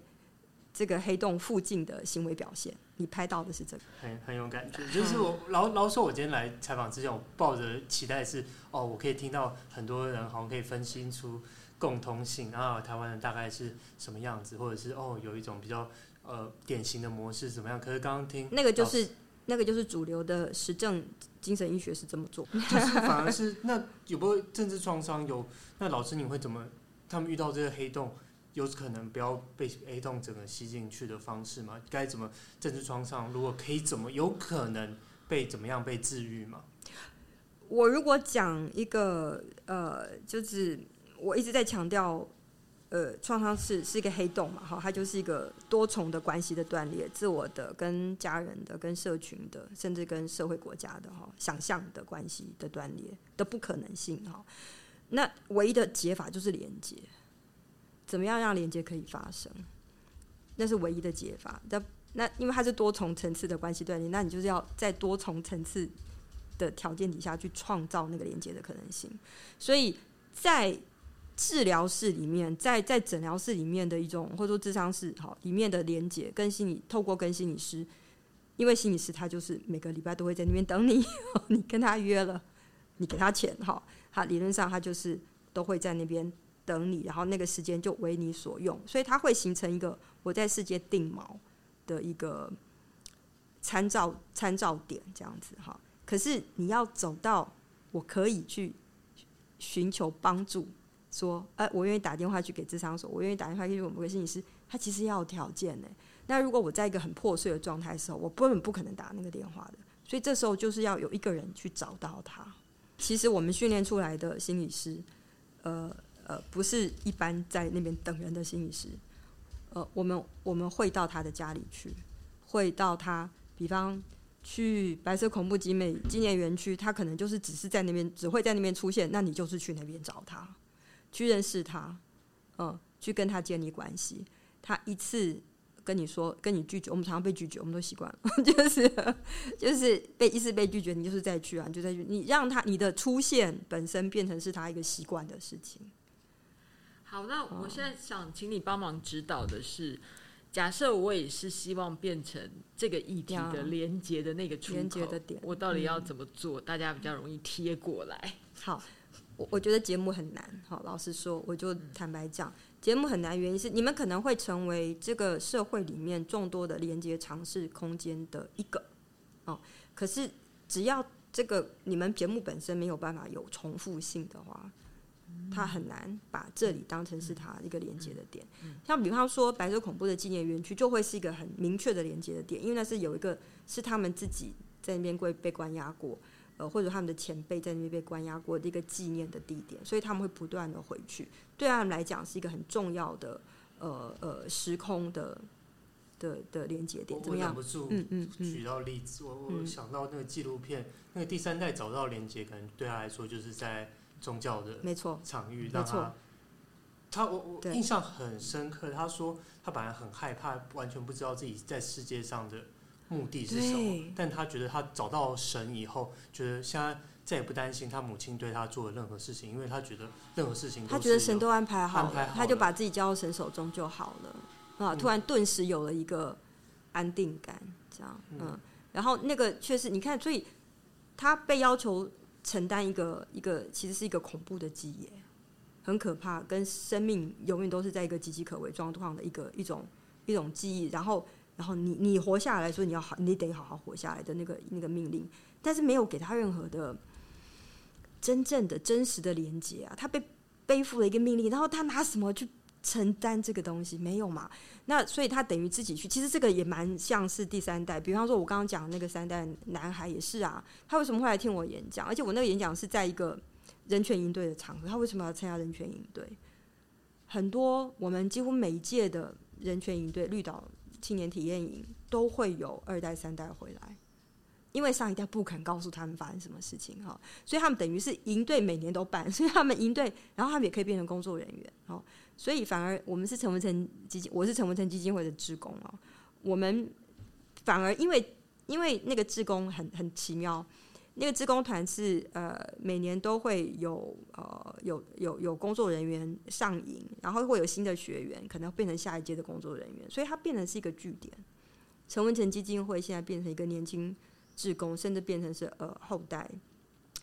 这个黑洞附近的行为表现。你拍到的是这个，很很有感觉。就是我老老说，我今天来采访之前，我抱着期待是哦，我可以听到很多人好像可以分析出共通性啊，台湾人大概是什么样子，或者是哦，有一种比较呃典型的模式怎么样？可是刚刚听那个就是那个就是主流的实证精神医学是这么做，就是反而是那有没有政治创伤？有那老师你会怎么？他们遇到这个黑洞，有可能不要被黑洞整个吸进去的方式吗？该怎么政治创伤？如果可以怎么有可能被怎么样被治愈吗？我如果讲一个呃，就是我一直在强调。呃，创伤是是一个黑洞嘛，哈，它就是一个多重的关系的断裂，自我的、跟家人的、跟社群的，甚至跟社会国家的哈，想象的关系的断裂的不可能性哈。那唯一的解法就是连接，怎么样让连接可以发生？那是唯一的解法。那那因为它是多重层次的关系断裂，那你就是要在多重层次的条件底下去创造那个连接的可能性。所以在治疗室里面，在在诊疗室里面的一种，或者说智商室好里面的连接，跟心理透过跟心理师，因为心理师他就是每个礼拜都会在那边等你，你跟他约了，你给他钱哈，他理论上他就是都会在那边等你，然后那个时间就为你所用，所以他会形成一个我在世界定锚的一个参照参照点这样子哈。可是你要走到我可以去寻求帮助。说，哎、我愿意打电话去给智商所，我愿意打电话去我们的心理师，他其实要有条件呢。那如果我在一个很破碎的状态的时候，我根本不可能打那个电话的。所以这时候就是要有一个人去找到他。其实我们训练出来的心理师，呃呃，不是一般在那边等人的心理师。呃，我们我们会到他的家里去，会到他，比方去白色恐怖集美纪念园区，他可能就是只是在那边，只会在那边出现，那你就是去那边找他。去认识他，嗯，去跟他建立关系。他一次跟你说，跟你拒绝，我们常常被拒绝，我们都习惯了，就是就是被一次被拒绝，你就是再去啊，你就再去。你让他你的出现本身变成是他一个习惯的事情。好，那我现在想请你帮忙指导的是，假设我也是希望变成这个议题的连接的那个出口，连接的点，我到底要怎么做，大家比较容易贴过来？好。我觉得节目很难，好，老实说，我就坦白讲，节目很难，原因是你们可能会成为这个社会里面众多的连接尝试空间的一个，哦，可是只要这个你们节目本身没有办法有重复性的话，它很难把这里当成是它一个连接的点。像比方说白色恐怖的纪念园区，就会是一个很明确的连接的点，因为那是有一个是他们自己在那边被被关押过。呃，或者他们的前辈在那边被关押过的一个纪念的地点，所以他们会不断的回去。对他们来讲，是一个很重要的呃呃时空的的的连接点。怎么样？我忍不住嗯嗯举到例子，我我想到那个纪录片，那个第三代找到连接，可能对他来说就是在宗教的没错场域，没错。他我我印象很深刻，他说他本来很害怕，完全不知道自己在世界上的。目的是什么？但他觉得他找到神以后，觉得现在再也不担心他母亲对他做的任何事情，因为他觉得任何事情他觉得神都安排好了，他就把自己交到神手中就好了啊！突然顿时有了一个安定感，这样嗯，然后那个确实你看，所以他被要求承担一个一个其实是一个恐怖的记忆，很可怕，跟生命永远都是在一个岌岌可危状况的一个一种一种记忆，然后。然后你你活下来说你要好，你得好好活下来的那个那个命令，但是没有给他任何的真正的真实的连接啊，他被背负了一个命令，然后他拿什么去承担这个东西？没有嘛？那所以他等于自己去。其实这个也蛮像是第三代，比方说我刚刚讲的那个三代男孩也是啊，他为什么会来听我演讲？而且我那个演讲是在一个人权营队的场合，他为什么要参加人权营队？很多我们几乎每一届的人权营队绿岛。青年体验营都会有二代三代回来，因为上一代不肯告诉他们发生什么事情哈，所以他们等于是营队每年都办，所以他们营队，然后他们也可以变成工作人员哦，所以反而我们是陈文成基金，我是陈文成基金会的职工哦，我们反而因为因为那个职工很很奇妙。那个志工团是呃每年都会有呃有有有工作人员上营，然后会有新的学员，可能变成下一届的工作人员，所以它变成是一个据点。陈文成基金会现在变成一个年轻志工，甚至变成是呃后代，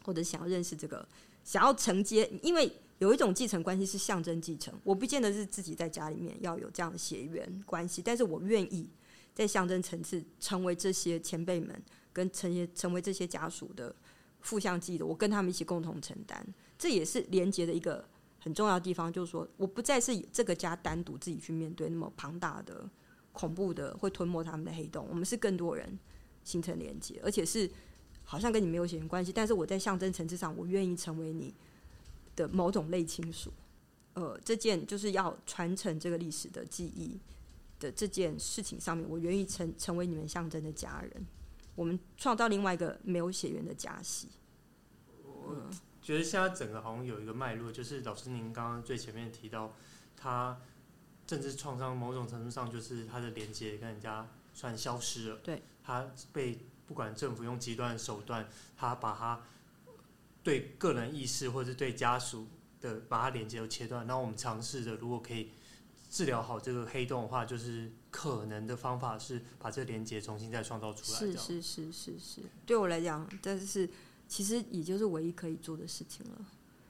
或者想要认识这个，想要承接，因为有一种继承关系是象征继承，我不见得是自己在家里面要有这样的血缘关系，但是我愿意在象征层次成为这些前辈们。跟成为成为这些家属的负向记忆的，我跟他们一起共同承担，这也是连接的一个很重要的地方，就是说，我不再是以这个家单独自己去面对那么庞大的、恐怖的会吞没他们的黑洞，我们是更多人形成连接，而且是好像跟你没有血缘关系，但是我在象征层次上，我愿意成为你的某种类亲属。呃，这件就是要传承这个历史的记忆的这件事情上面，我愿意成成为你们象征的家人，我们创造另外一个没有血缘的家系。嗯。觉得现在整个好像有一个脉络，就是老师您刚刚最前面提到，他政治创伤某种程度上就是他的连接跟人家算消失了。对，他被不管政府用极端的手段，他把他对个人意识或者是对家属的把他连接都切断。那我们尝试着，如果可以治疗好这个黑洞的话，就是可能的方法是把这个连接重新再创造出来。是是是是是，对我来讲，这是。其实也就是唯一可以做的事情了，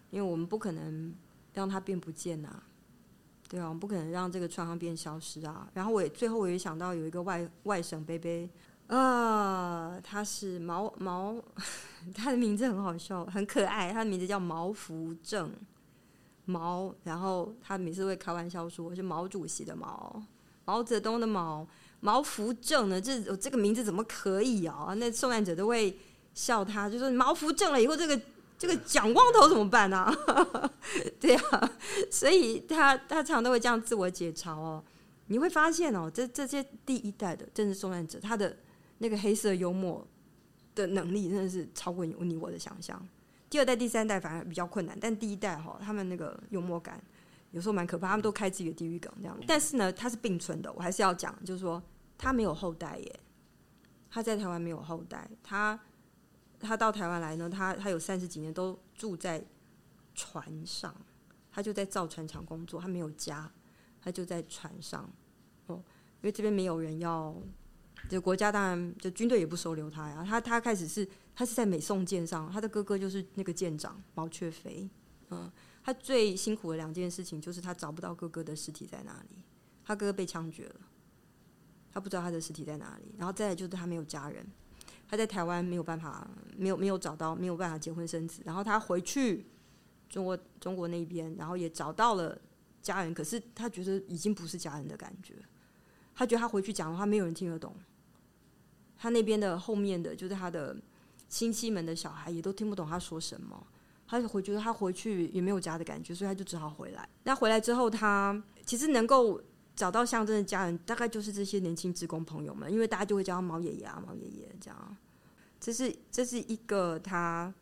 因为我们不可能让它变不见呐，对啊，我们不可能让这个创伤变消失啊。然后我也最后我也想到有一个外外省伯伯啊，他是毛毛，他的名字很好笑，很可爱，他的名字叫毛福正，毛，然后他每次会开玩笑说是毛主席的毛，毛泽东的毛，毛福正呢，这这个名字怎么可以啊？那受难者都会。笑他，就说毛福正了以后，这个 这个蒋光头怎么办呢、啊？对、啊，所以他他常常都会这样自我解嘲哦。你会发现哦，这这些第一代的政治受难者，他的那个黑色幽默的能力真的是超过你你我的想象。第二代、第三代反而比较困难，但第一代哈、哦，他们那个幽默感有时候蛮可怕，他们都开自己的地狱梗这样。但是呢，它是并存的，我还是要讲，就是说他没有后代耶，他在台湾没有后代，他。他到台湾来呢，他他有三十几年都住在船上，他就在造船厂工作，他没有家，他就在船上哦，因为这边没有人要，就国家当然就军队也不收留他呀。他他开始是他是在美宋舰上，他的哥哥就是那个舰长毛雀飞，嗯，他最辛苦的两件事情就是他找不到哥哥的尸体在哪里，他哥哥被枪决了，他不知道他的尸体在哪里，然后再来就是他没有家人。他在台湾没有办法，没有没有找到，没有办法结婚生子。然后他回去中国中国那边，然后也找到了家人，可是他觉得已经不是家人的感觉。他觉得他回去讲的话，没有人听得懂。他那边的后面的就是他的亲戚们的小孩也都听不懂他说什么。他就会觉得他回去也没有家的感觉，所以他就只好回来。那回来之后，他其实能够。找到象征的家人，大概就是这些年轻职工朋友们，因为大家就会叫他毛爷爷啊、毛爷爷这样。这是这是一个他，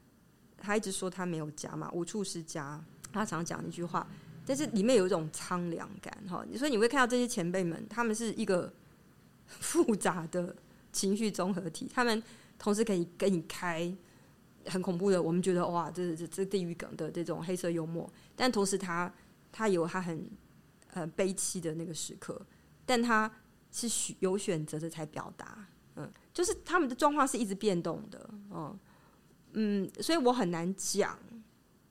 他一直说他没有家嘛，无处是家。他常讲一句话，但是里面有一种苍凉感哈。所以你会看到这些前辈们，他们是一个 复杂的情绪综合体，他们同时可以跟你开很恐怖的，我们觉得哇，这这这地狱梗的这种黑色幽默，但同时他他有他很。很悲戚的那个时刻，但他是选有选择的才表达，嗯，就是他们的状况是一直变动的，嗯嗯，所以我很难讲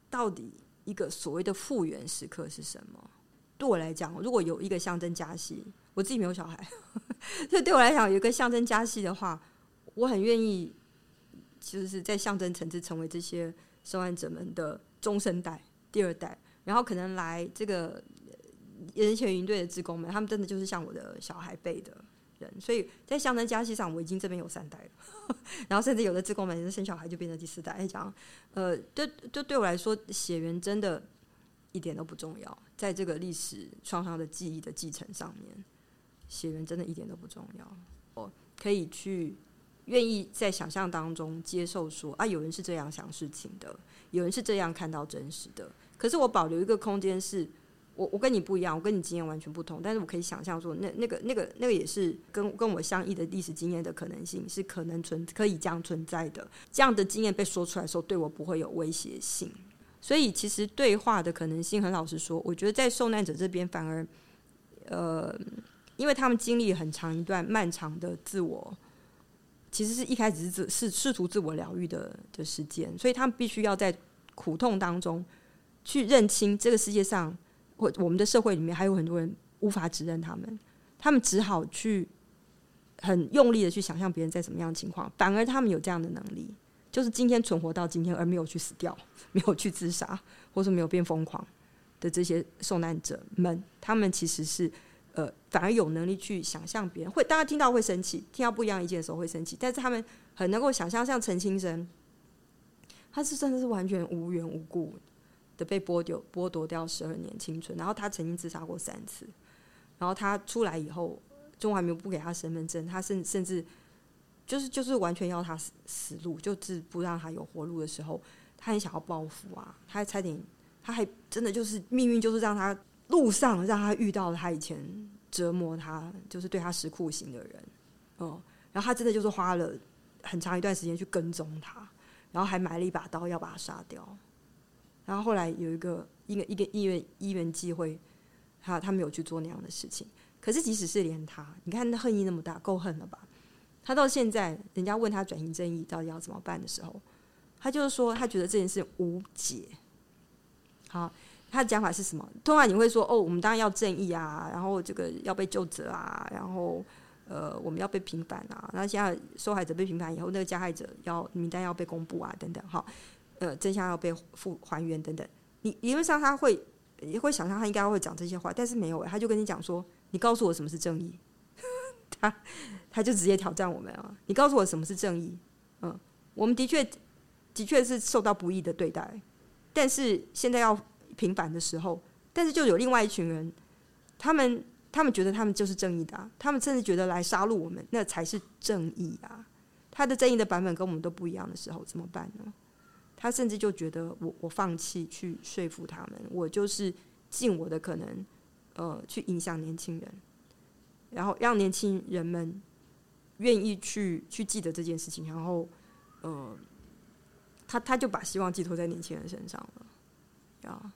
到底一个所谓的复原时刻是什么。对我来讲，如果有一个象征加息，我自己没有小孩，所以对我来讲，有一个象征家系的话，我很愿意，就是在象征层次成为这些受难者们的中生代、第二代，然后可能来这个。人权营队的职工们，他们真的就是像我的小孩辈的人，所以在象征家系上，我已经这边有三代了。然后甚至有的职工们生小孩就变成第四代。讲，呃，对，就对我来说，血缘真的一点都不重要，在这个历史创伤的记忆的继承上面，血缘真的一点都不重要。我可以去愿意在想象当中接受说啊，有人是这样想事情的，有人是这样看到真实的。可是我保留一个空间是。我我跟你不一样，我跟你经验完全不同，但是我可以想象说，那那个那个那个也是跟跟我相异的历史经验的可能性是可能存可以这样存在的。这样的经验被说出来的时候，对我不会有威胁性。所以其实对话的可能性，很老实说，我觉得在受难者这边反而，呃，因为他们经历很长一段漫长的自我，其实是一开始是自是试图自我疗愈的的时间，所以他们必须要在苦痛当中去认清这个世界上。或我们的社会里面还有很多人无法指认他们，他们只好去很用力的去想象别人在什么样的情况，反而他们有这样的能力，就是今天存活到今天而没有去死掉，没有去自杀，或者没有变疯狂的这些受难者们，他们其实是呃反而有能力去想象别人会，大家听到会生气，听到不一样意见的时候会生气，但是他们很能够想象，像陈清生，他是真的是完全无缘无故的被剥夺剥夺掉十二年青春，然后他曾经自杀过三次，然后他出来以后。中华民国不给他身份证，他甚甚至就是就是完全要他死死路，就是不让他有活路的时候，他很想要报复啊！他还差点，他还真的就是命运，就是让他路上让他遇到了他以前折磨他，就是对他施酷刑的人，哦，然后他真的就是花了很长一段时间去跟踪他，然后还买了一把刀要把他杀掉，然后后来有一个一个一个因为因缘际会，他他没有去做那样的事情。可是，即使是连他，你看那恨意那么大，够恨了吧？他到现在，人家问他转型正义到底要怎么办的时候，他就是说，他觉得这件事无解。好，他的讲法是什么？通常你会说，哦，我们当然要正义啊，然后这个要被救责啊，然后呃，我们要被平反啊。那现在受害者被平反以后，那个加害者要名单要被公布啊，等等，哈，呃，真相要被复还原等等。你理论上他会也会想象他应该会讲这些话，但是没有，他就跟你讲说。你告诉我什么是正义？他他就直接挑战我们啊！你告诉我什么是正义？嗯，我们的确的确是受到不义的对待，但是现在要平凡的时候，但是就有另外一群人，他们他们觉得他们就是正义的，他们甚至觉得来杀戮我们那才是正义啊！他的正义的版本跟我们都不一样的时候，怎么办呢？他甚至就觉得我我放弃去说服他们，我就是尽我的可能。呃，去影响年轻人，然后让年轻人们愿意去去记得这件事情，然后，呃，他他就把希望寄托在年轻人身上了。啊，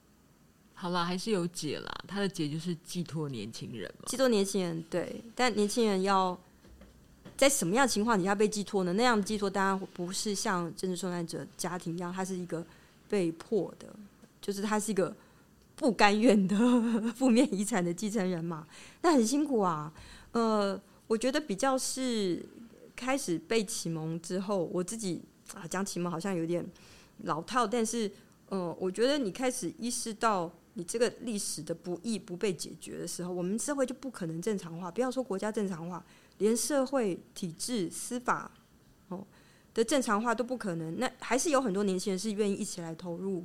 好了，还是有解啦。他的解就是寄托年轻人嘛，寄托年轻人对，但年轻人要在什么样情况底下被寄托呢？那样的寄托当然不是像政治受难者家庭一样，他是一个被迫的，就是他是一个。不甘愿的 负面遗产的继承人嘛，那很辛苦啊。呃，我觉得比较是开始被启蒙之后，我自己啊讲启蒙好像有点老套，但是呃，我觉得你开始意识到你这个历史的不义不被解决的时候，我们社会就不可能正常化。不要说国家正常化，连社会体制、司法哦的正常化都不可能。那还是有很多年轻人是愿意一起来投入。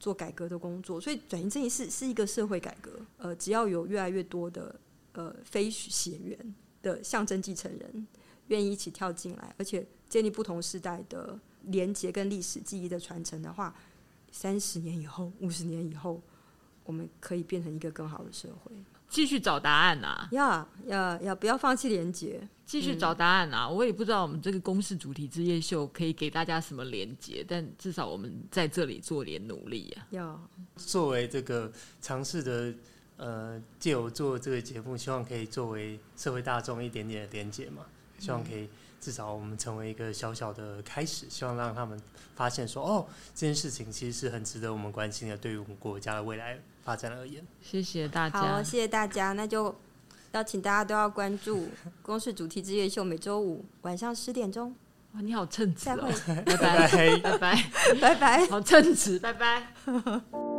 做改革的工作，所以转型正义是是一个社会改革。呃，只要有越来越多的呃非血缘的象征继承人愿意一起跳进来，而且建立不同时代的连结跟历史记忆的传承的话，三十年以后、五十年以后，我们可以变成一个更好的社会。继续找答案啊！要要要，不要放弃连接。继续找答案啊！我也不知道我们这个公式主题之夜秀可以给大家什么连接，但至少我们在这里做点努力啊。要作为这个尝试的呃，借由做这个节目，希望可以作为社会大众一点点的连接嘛。希望可以至少我们成为一个小小的开始，希望让他们发现说，哦，这件事情其实是很值得我们关心的，对于我们国家的未来发展而言，谢谢大家。好，谢谢大家。那就邀请大家都要关注 公视主题之夜秀，每周五晚上十点钟。哇，你好称职哦！再会，拜拜，拜拜，拜拜，好称职，拜拜。